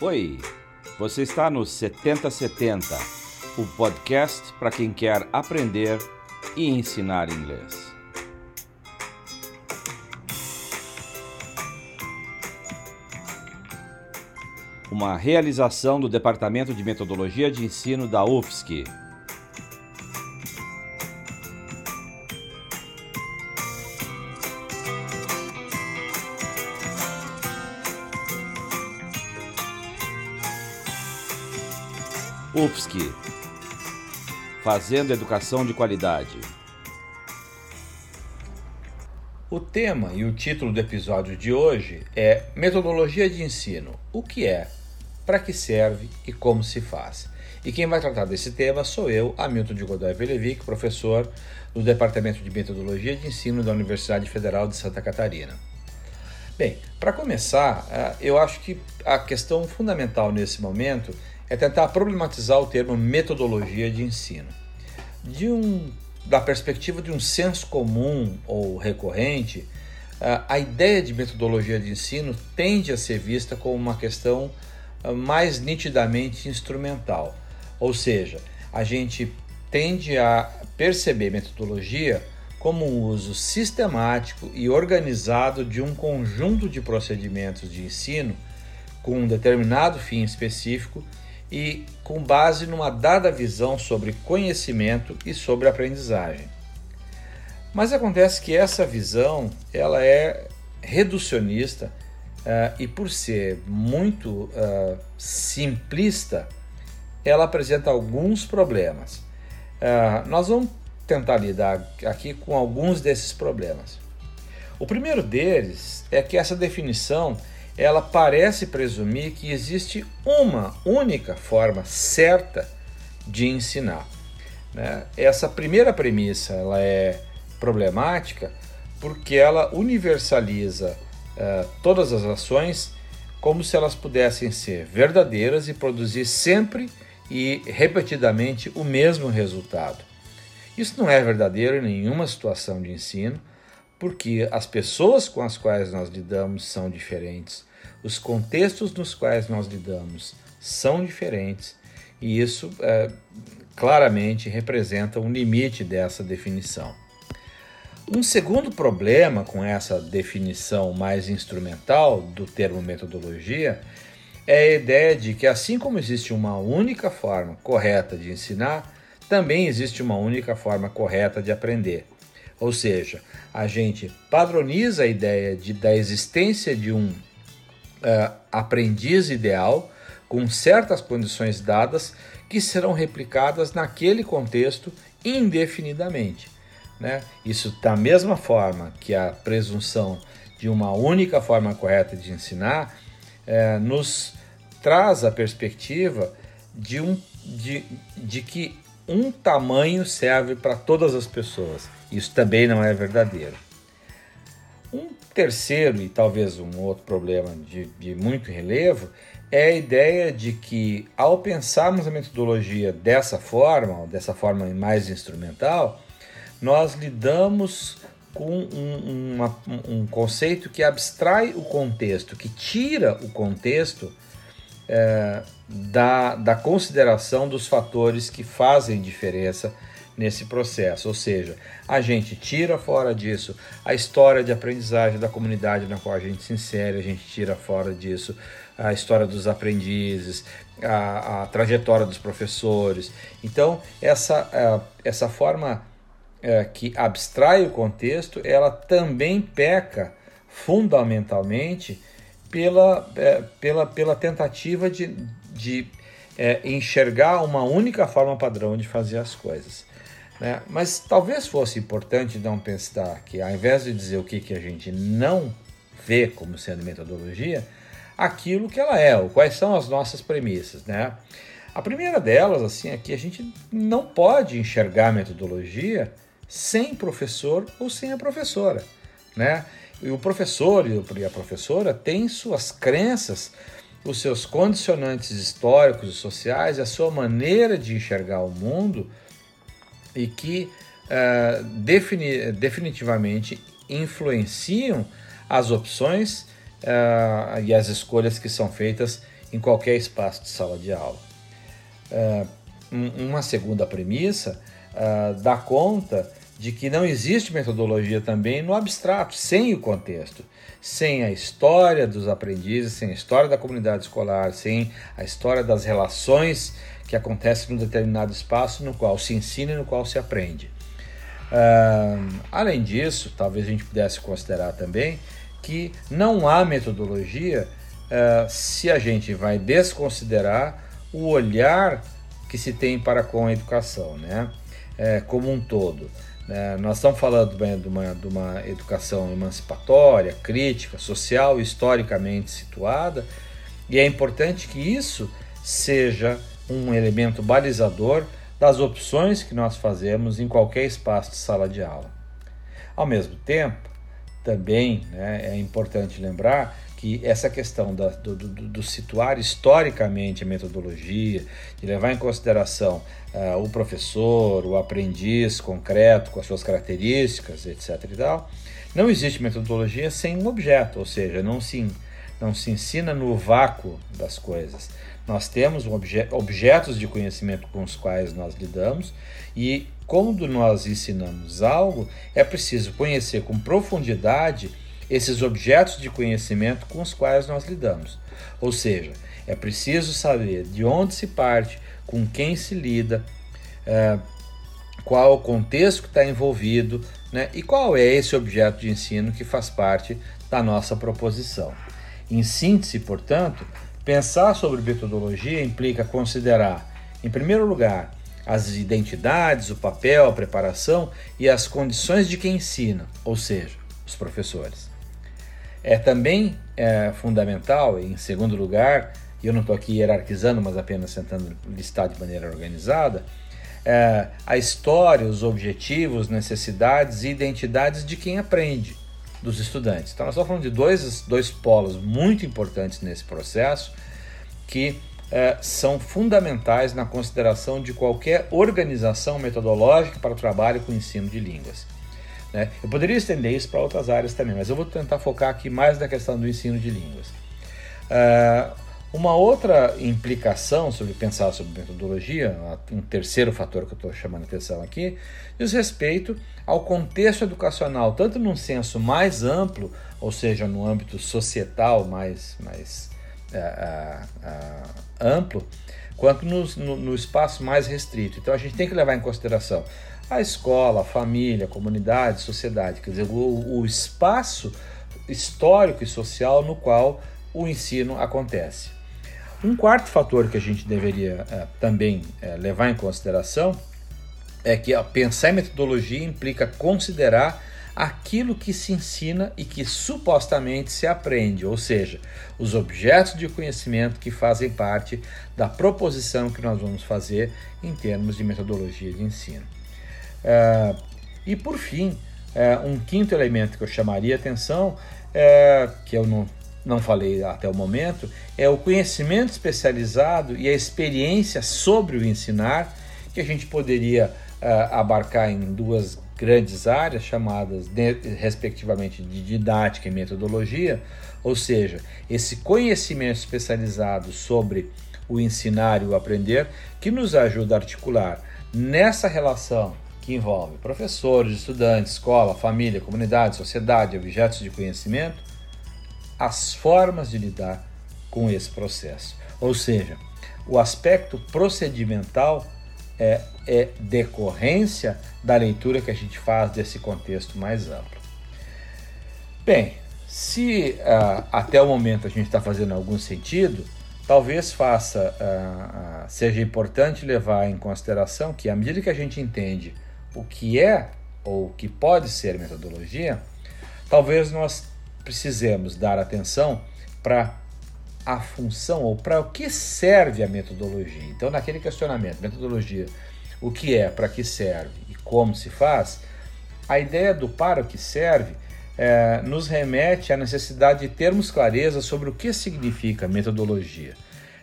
Oi, você está no 7070, o podcast para quem quer aprender e ensinar inglês. Uma realização do Departamento de Metodologia de Ensino da UFSC. UFSC Fazendo Educação de Qualidade. O tema e o título do episódio de hoje é Metodologia de Ensino: o que é, para que serve e como se faz. E quem vai tratar desse tema sou eu, Hamilton de Godoy Velevic, professor do Departamento de Metodologia de Ensino da Universidade Federal de Santa Catarina. Bem, para começar, eh, eu acho que a questão fundamental nesse momento é tentar problematizar o termo metodologia de ensino. De um, da perspectiva de um senso comum ou recorrente, a ideia de metodologia de ensino tende a ser vista como uma questão mais nitidamente instrumental, ou seja, a gente tende a perceber metodologia como um uso sistemático e organizado de um conjunto de procedimentos de ensino com um determinado fim específico e com base numa dada visão sobre conhecimento e sobre aprendizagem. Mas acontece que essa visão ela é reducionista uh, e por ser muito uh, simplista, ela apresenta alguns problemas. Uh, nós vamos tentar lidar aqui com alguns desses problemas. O primeiro deles é que essa definição ela parece presumir que existe uma única forma certa de ensinar. Né? Essa primeira premissa ela é problemática porque ela universaliza uh, todas as ações como se elas pudessem ser verdadeiras e produzir sempre e repetidamente o mesmo resultado. Isso não é verdadeiro em nenhuma situação de ensino, porque as pessoas com as quais nós lidamos são diferentes, os contextos nos quais nós lidamos são diferentes e isso é, claramente representa um limite dessa definição. Um segundo problema com essa definição mais instrumental do termo metodologia é a ideia de que, assim como existe uma única forma correta de ensinar, também existe uma única forma correta de aprender. Ou seja, a gente padroniza a ideia de, da existência de um uh, aprendiz ideal com certas condições dadas que serão replicadas naquele contexto indefinidamente. Né? Isso da mesma forma que a presunção de uma única forma correta de ensinar eh, nos traz a perspectiva de, um, de, de que um tamanho serve para todas as pessoas. Isso também não é verdadeiro. Terceiro e talvez um outro problema de, de muito relevo é a ideia de que, ao pensarmos a metodologia dessa forma, dessa forma mais instrumental, nós lidamos com um, uma, um conceito que abstrai o contexto, que tira o contexto é, da, da consideração dos fatores que fazem diferença nesse processo, ou seja, a gente tira fora disso a história de aprendizagem da comunidade na qual a gente se insere, a gente tira fora disso a história dos aprendizes, a, a trajetória dos professores. Então, essa, essa forma é, que abstrai o contexto, ela também peca fundamentalmente pela, é, pela, pela tentativa de, de é, enxergar uma única forma padrão de fazer as coisas. Né? Mas talvez fosse importante não pensar que, ao invés de dizer o que, que a gente não vê como sendo metodologia, aquilo que ela é, ou quais são as nossas premissas. Né? A primeira delas assim, é que a gente não pode enxergar metodologia sem professor ou sem a professora. Né? E o professor e a professora têm suas crenças, os seus condicionantes históricos e sociais, a sua maneira de enxergar o mundo e que uh, defini definitivamente influenciam as opções uh, e as escolhas que são feitas em qualquer espaço de sala de aula. Uh, uma segunda premissa dá conta de que não existe metodologia também no abstrato, sem o contexto, sem a história dos aprendizes, sem a história da comunidade escolar, sem a história das relações que acontecem num determinado espaço no qual se ensina e no qual se aprende. Uh, além disso, talvez a gente pudesse considerar também que não há metodologia uh, se a gente vai desconsiderar o olhar que se tem para com a educação, né? É, como um todo. É, nós estamos falando bem, de, uma, de uma educação emancipatória, crítica, social, historicamente situada, e é importante que isso seja um elemento balizador das opções que nós fazemos em qualquer espaço de sala de aula. Ao mesmo tempo, também né, é importante lembrar que essa questão da, do, do, do, situar historicamente a metodologia, de levar em consideração uh, o professor, o aprendiz concreto, com as suas características, etc. e tal, não existe metodologia sem um objeto, ou seja, não se, não se ensina no vácuo das coisas. Nós temos obje objetos de conhecimento com os quais nós lidamos e quando nós ensinamos algo, é preciso conhecer com profundidade esses objetos de conhecimento com os quais nós lidamos. Ou seja, é preciso saber de onde se parte, com quem se lida, é, qual o contexto que está envolvido né, e qual é esse objeto de ensino que faz parte da nossa proposição. Em síntese, portanto, pensar sobre metodologia implica considerar, em primeiro lugar, as identidades, o papel, a preparação e as condições de quem ensina, ou seja, os professores. É também é, fundamental, em segundo lugar, e eu não estou aqui hierarquizando, mas apenas tentando listar de maneira organizada, é, a história, os objetivos, necessidades e identidades de quem aprende, dos estudantes. Então, nós estamos falando de dois, dois polos muito importantes nesse processo que é, são fundamentais na consideração de qualquer organização metodológica para o trabalho com o ensino de línguas. Né? Eu poderia estender isso para outras áreas também, mas eu vou tentar focar aqui mais na questão do ensino de línguas. Uh, uma outra implicação sobre pensar sobre metodologia, um terceiro fator que eu estou chamando atenção aqui, diz respeito ao contexto educacional, tanto num senso mais amplo, ou seja, no âmbito societal mais, mais uh, uh, amplo, quanto no, no, no espaço mais restrito. Então a gente tem que levar em consideração a escola, a família, a comunidade, a sociedade, quer dizer, o, o espaço histórico e social no qual o ensino acontece. Um quarto fator que a gente deveria é, também é, levar em consideração é que pensar em metodologia implica considerar aquilo que se ensina e que supostamente se aprende, ou seja, os objetos de conhecimento que fazem parte da proposição que nós vamos fazer em termos de metodologia de ensino. É, e por fim, é, um quinto elemento que eu chamaria atenção, é, que eu não, não falei até o momento, é o conhecimento especializado e a experiência sobre o ensinar, que a gente poderia é, abarcar em duas grandes áreas chamadas de, respectivamente de didática e metodologia, ou seja, esse conhecimento especializado sobre o ensinar e o aprender que nos ajuda a articular nessa relação que envolve professores, estudantes, escola, família, comunidade, sociedade, objetos de conhecimento, as formas de lidar com esse processo. Ou seja, o aspecto procedimental é, é decorrência da leitura que a gente faz desse contexto mais amplo. Bem, se uh, até o momento a gente está fazendo algum sentido, talvez faça, uh, uh, seja importante levar em consideração que à medida que a gente entende o que é ou o que pode ser metodologia, talvez nós precisemos dar atenção para a função ou para o que serve a metodologia. Então, naquele questionamento, metodologia, o que é, para que serve e como se faz, a ideia do para o que serve é, nos remete à necessidade de termos clareza sobre o que significa metodologia.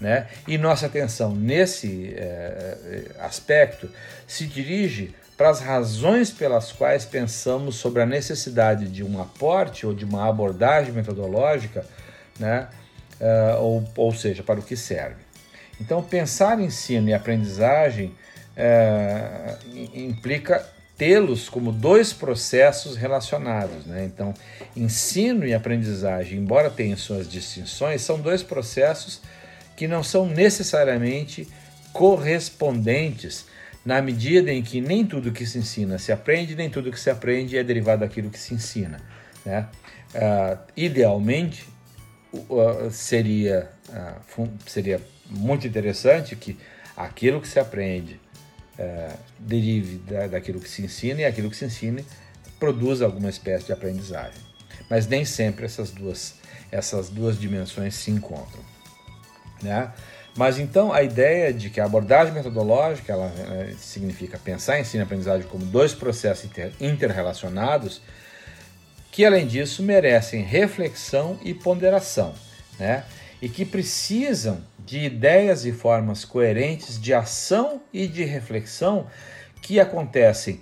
Né? E nossa atenção nesse é, aspecto se dirige para as razões pelas quais pensamos sobre a necessidade de um aporte ou de uma abordagem metodológica né, uh, ou, ou seja, para o que serve. Então, pensar ensino e aprendizagem uh, implica tê-los como dois processos relacionados. Né? Então, ensino e aprendizagem, embora tenham suas distinções, são dois processos que não são necessariamente correspondentes, na medida em que nem tudo que se ensina se aprende, nem tudo que se aprende é derivado daquilo que se ensina. Né? Uh, idealmente, uh, seria, uh, seria muito interessante que aquilo que se aprende derive da, daquilo que se ensina e aquilo que se ensina produza alguma espécie de aprendizagem. Mas nem sempre essas duas, essas duas dimensões se encontram. Né? Mas então a ideia de que a abordagem metodológica ela, ela significa pensar ensino e aprendizagem como dois processos inter, interrelacionados que além disso merecem reflexão e ponderação, né? E que precisam de ideias e formas coerentes de ação e de reflexão que acontecem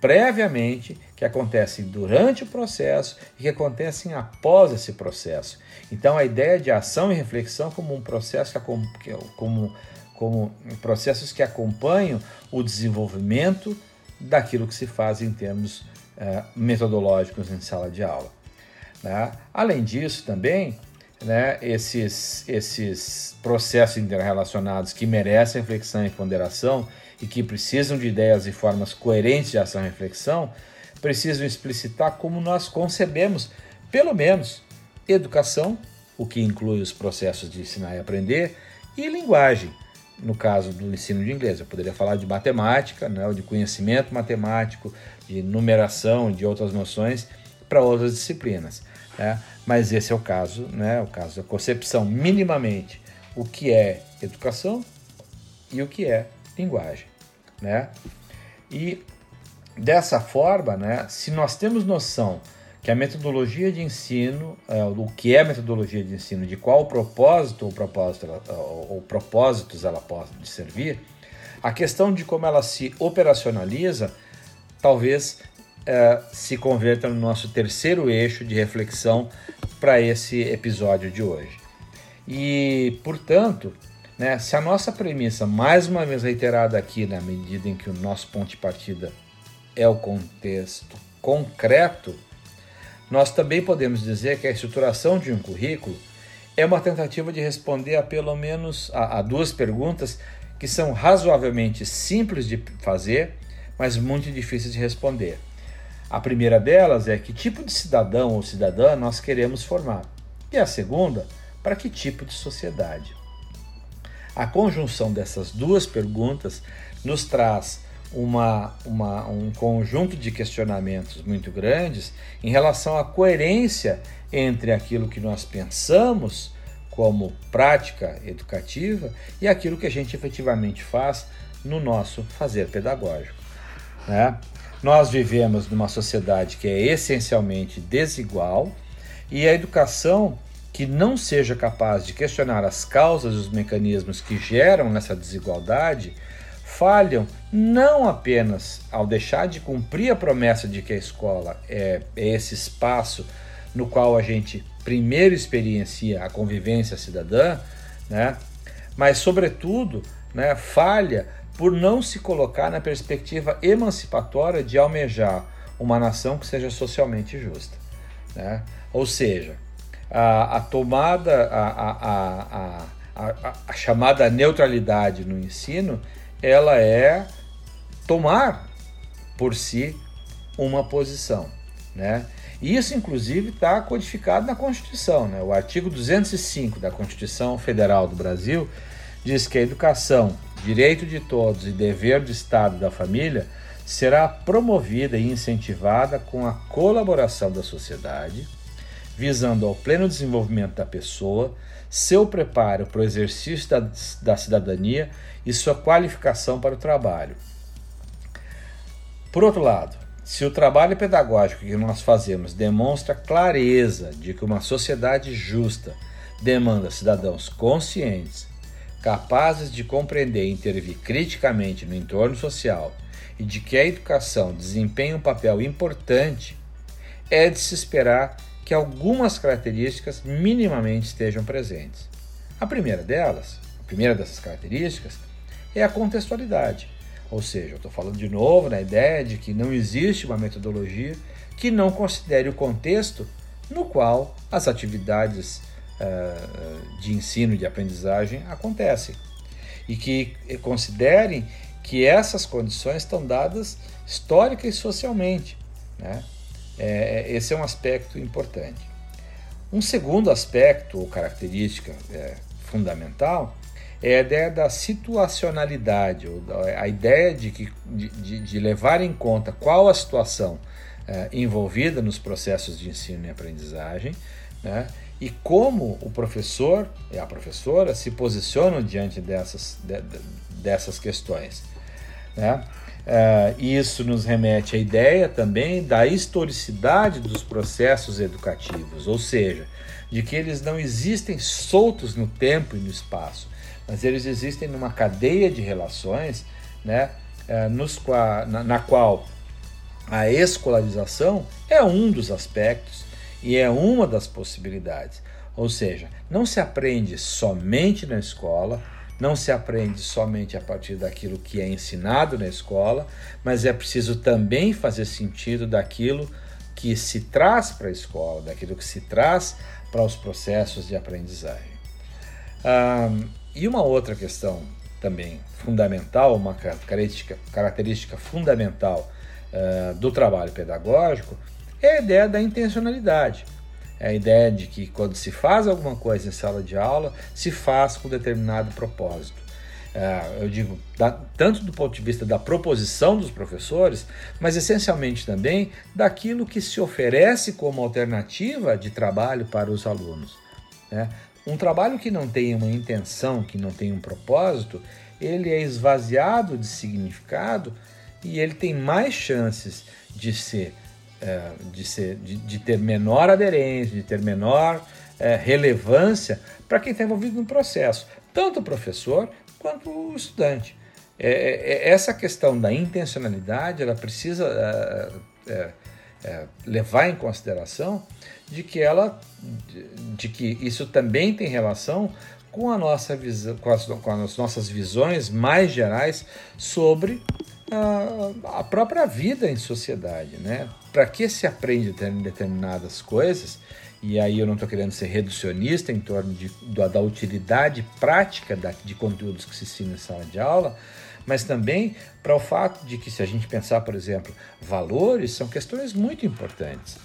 previamente, que acontecem durante o processo e que acontecem após esse processo. Então a ideia de ação e reflexão como um processo que, como, como processos que acompanham o desenvolvimento daquilo que se faz em termos uh, metodológicos em sala de aula. Né? Além disso, também, né, esses, esses processos interrelacionados que merecem reflexão e ponderação e que precisam de ideias e formas coerentes de ação e reflexão, precisam explicitar como nós concebemos, pelo menos, educação, o que inclui os processos de ensinar e aprender, e linguagem, no caso do ensino de inglês. Eu poderia falar de matemática, né, ou de conhecimento matemático, de numeração, de outras noções para outras disciplinas. Né? Mas esse é o caso, né, o caso da concepção minimamente o que é educação e o que é linguagem, né? E dessa forma, né, se nós temos noção que a metodologia de ensino, é, o que é metodologia de ensino, de qual propósito ou, propósito ou, ou propósitos ela pode servir, a questão de como ela se operacionaliza talvez é, se converta no nosso terceiro eixo de reflexão para esse episódio de hoje. E, portanto, né, se a nossa premissa, mais uma vez reiterada aqui, na medida em que o nosso ponto de partida é o contexto concreto, nós também podemos dizer que a estruturação de um currículo é uma tentativa de responder a pelo menos a, a duas perguntas que são razoavelmente simples de fazer, mas muito difíceis de responder. A primeira delas é que tipo de cidadão ou cidadã nós queremos formar. E a segunda, para que tipo de sociedade? A conjunção dessas duas perguntas nos traz uma, uma, um conjunto de questionamentos muito grandes em relação à coerência entre aquilo que nós pensamos como prática educativa e aquilo que a gente efetivamente faz no nosso fazer pedagógico. Né? Nós vivemos numa sociedade que é essencialmente desigual e a educação que não seja capaz de questionar as causas e os mecanismos que geram nessa desigualdade falham não apenas ao deixar de cumprir a promessa de que a escola é, é esse espaço no qual a gente primeiro experiencia a convivência cidadã, né? mas, sobretudo, né, falha por não se colocar na perspectiva emancipatória de almejar uma nação que seja socialmente justa. Né? Ou seja, a, a tomada, a, a, a, a chamada neutralidade no ensino ela é tomar por si uma posição, né? Isso, inclusive, está codificado na Constituição. Né? O artigo 205 da Constituição Federal do Brasil diz que a educação, direito de todos e dever do Estado e da família, será promovida e incentivada com a colaboração da sociedade, visando ao pleno desenvolvimento da pessoa, seu preparo para o exercício da, da cidadania e sua qualificação para o trabalho. Por outro lado, se o trabalho pedagógico que nós fazemos demonstra clareza de que uma sociedade justa demanda cidadãos conscientes, capazes de compreender e intervir criticamente no entorno social e de que a educação desempenha um papel importante, é de se esperar que algumas características minimamente estejam presentes. A primeira delas, a primeira dessas características, é a contextualidade. Ou seja, eu estou falando de novo na ideia de que não existe uma metodologia que não considere o contexto no qual as atividades uh, de ensino e de aprendizagem acontecem. E que considerem que essas condições estão dadas histórica e socialmente. Né? É, é, esse é um aspecto importante. Um segundo aspecto ou característica é, fundamental é a ideia da situacionalidade, ou a ideia de, que, de, de levar em conta qual a situação é, envolvida nos processos de ensino e aprendizagem, né? e como o professor e a professora se posicionam diante dessas, de, dessas questões. Né? Uh, isso nos remete à ideia também da historicidade dos processos educativos, ou seja, de que eles não existem soltos no tempo e no espaço, mas eles existem numa cadeia de relações né, uh, nos, na, na qual a escolarização é um dos aspectos e é uma das possibilidades. Ou seja, não se aprende somente na escola, não se aprende somente a partir daquilo que é ensinado na escola, mas é preciso também fazer sentido daquilo que se traz para a escola, daquilo que se traz para os processos de aprendizagem. Um, e uma outra questão também fundamental, uma característica, característica fundamental uh, do trabalho pedagógico é a ideia da intencionalidade. É a ideia de que quando se faz alguma coisa em sala de aula, se faz com determinado propósito. É, eu digo, tanto do ponto de vista da proposição dos professores, mas essencialmente também daquilo que se oferece como alternativa de trabalho para os alunos. Né? Um trabalho que não tem uma intenção, que não tem um propósito, ele é esvaziado de significado e ele tem mais chances de ser é, de, ser, de, de, ter menor aderência, de ter menor é, relevância para quem está envolvido no processo, tanto o professor quanto o estudante. É, é, é essa questão da intencionalidade, ela precisa levar em consideração de que ela, de, de, que isso também tem relação com a nossa visão, com com as nossas visões mais gerais sobre a, própria vida em sociedade, né? Para que se aprende determinadas coisas? E aí eu não estou querendo ser reducionista em torno de, da, da utilidade prática da, de conteúdos que se ensina em sala de aula, mas também para o fato de que se a gente pensar, por exemplo, valores são questões muito importantes,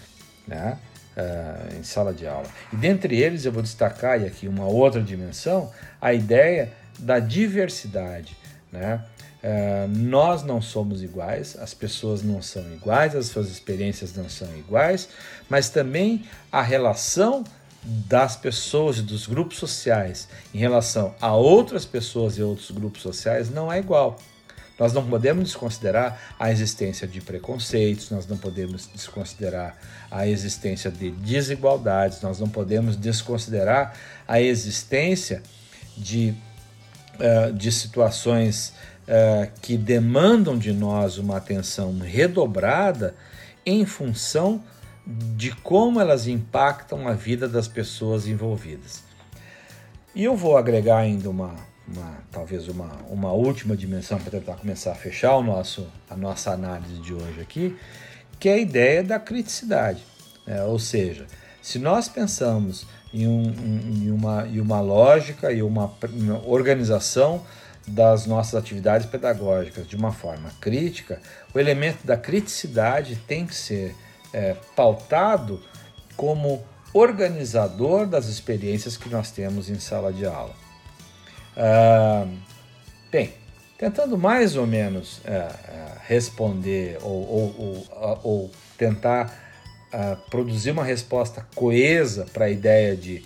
né? Uh, em sala de aula. E dentre eles eu vou destacar e aqui uma outra dimensão, a ideia da diversidade, né? É, nós não somos iguais, as pessoas não são iguais, as suas experiências não são iguais, mas também a relação das pessoas e dos grupos sociais em relação a outras pessoas e outros grupos sociais não é igual. Nós não podemos desconsiderar a existência de preconceitos, nós não podemos desconsiderar a existência de desigualdades, nós não podemos desconsiderar a existência de, uh, de situações uh, que demandam de nós uma atenção redobrada em função de como elas impactam a vida das pessoas envolvidas. E eu vou agregar ainda uma, uma talvez uma, uma última dimensão para tentar começar a fechar o nosso, a nossa análise de hoje aqui, que é a ideia da criticidade. Né? Ou seja, se nós pensamos em, um, em, uma, em uma lógica e uma, uma organização das nossas atividades pedagógicas de uma forma crítica, o elemento da criticidade tem que ser é, pautado como organizador das experiências que nós temos em sala de aula. Bem, tentando mais ou menos é, é, responder ou, ou, ou, ou tentar ah, produzir uma resposta coesa para a ideia de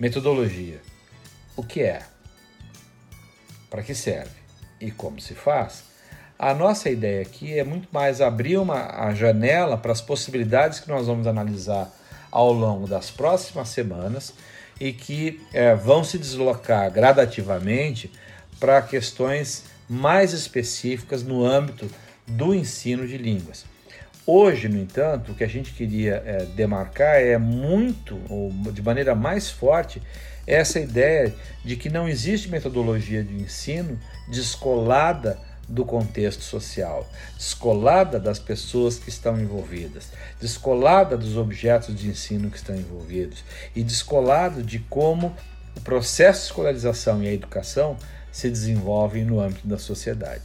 metodologia. O que é? Para que serve e como se faz, a nossa ideia aqui é muito mais abrir uma, a janela para as possibilidades que nós vamos analisar ao longo das próximas semanas e que é, vão se deslocar gradativamente para questões mais específicas no âmbito do ensino de línguas. Hoje, no entanto, o que a gente queria é, demarcar é muito, ou de maneira mais forte, essa ideia de que não existe metodologia de ensino descolada do contexto social, descolada das pessoas que estão envolvidas, descolada dos objetos de ensino que estão envolvidos e descolado de como o processo de escolarização e a educação se desenvolvem no âmbito da sociedade.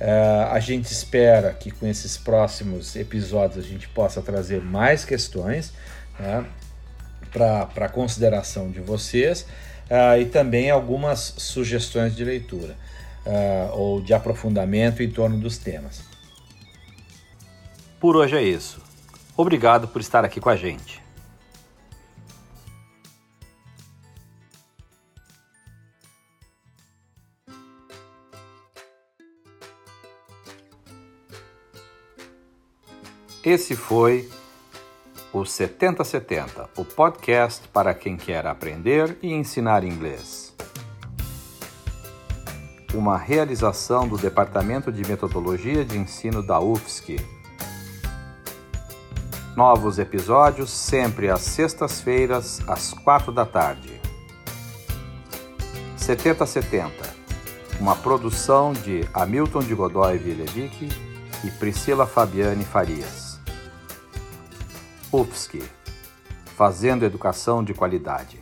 Uh, a gente espera que com esses próximos episódios a gente possa trazer mais questões né, para consideração de vocês uh, e também algumas sugestões de leitura uh, ou de aprofundamento em torno dos temas. Por hoje é isso. Obrigado por estar aqui com a gente. Esse foi o 7070, o podcast para quem quer aprender e ensinar inglês uma realização do Departamento de Metodologia de Ensino da UFSC. Novos episódios sempre às sextas-feiras, às quatro da tarde. 7070, uma produção de Hamilton de Godoy Vilevic e Priscila Fabiane Farias. UFSC, fazendo educação de qualidade.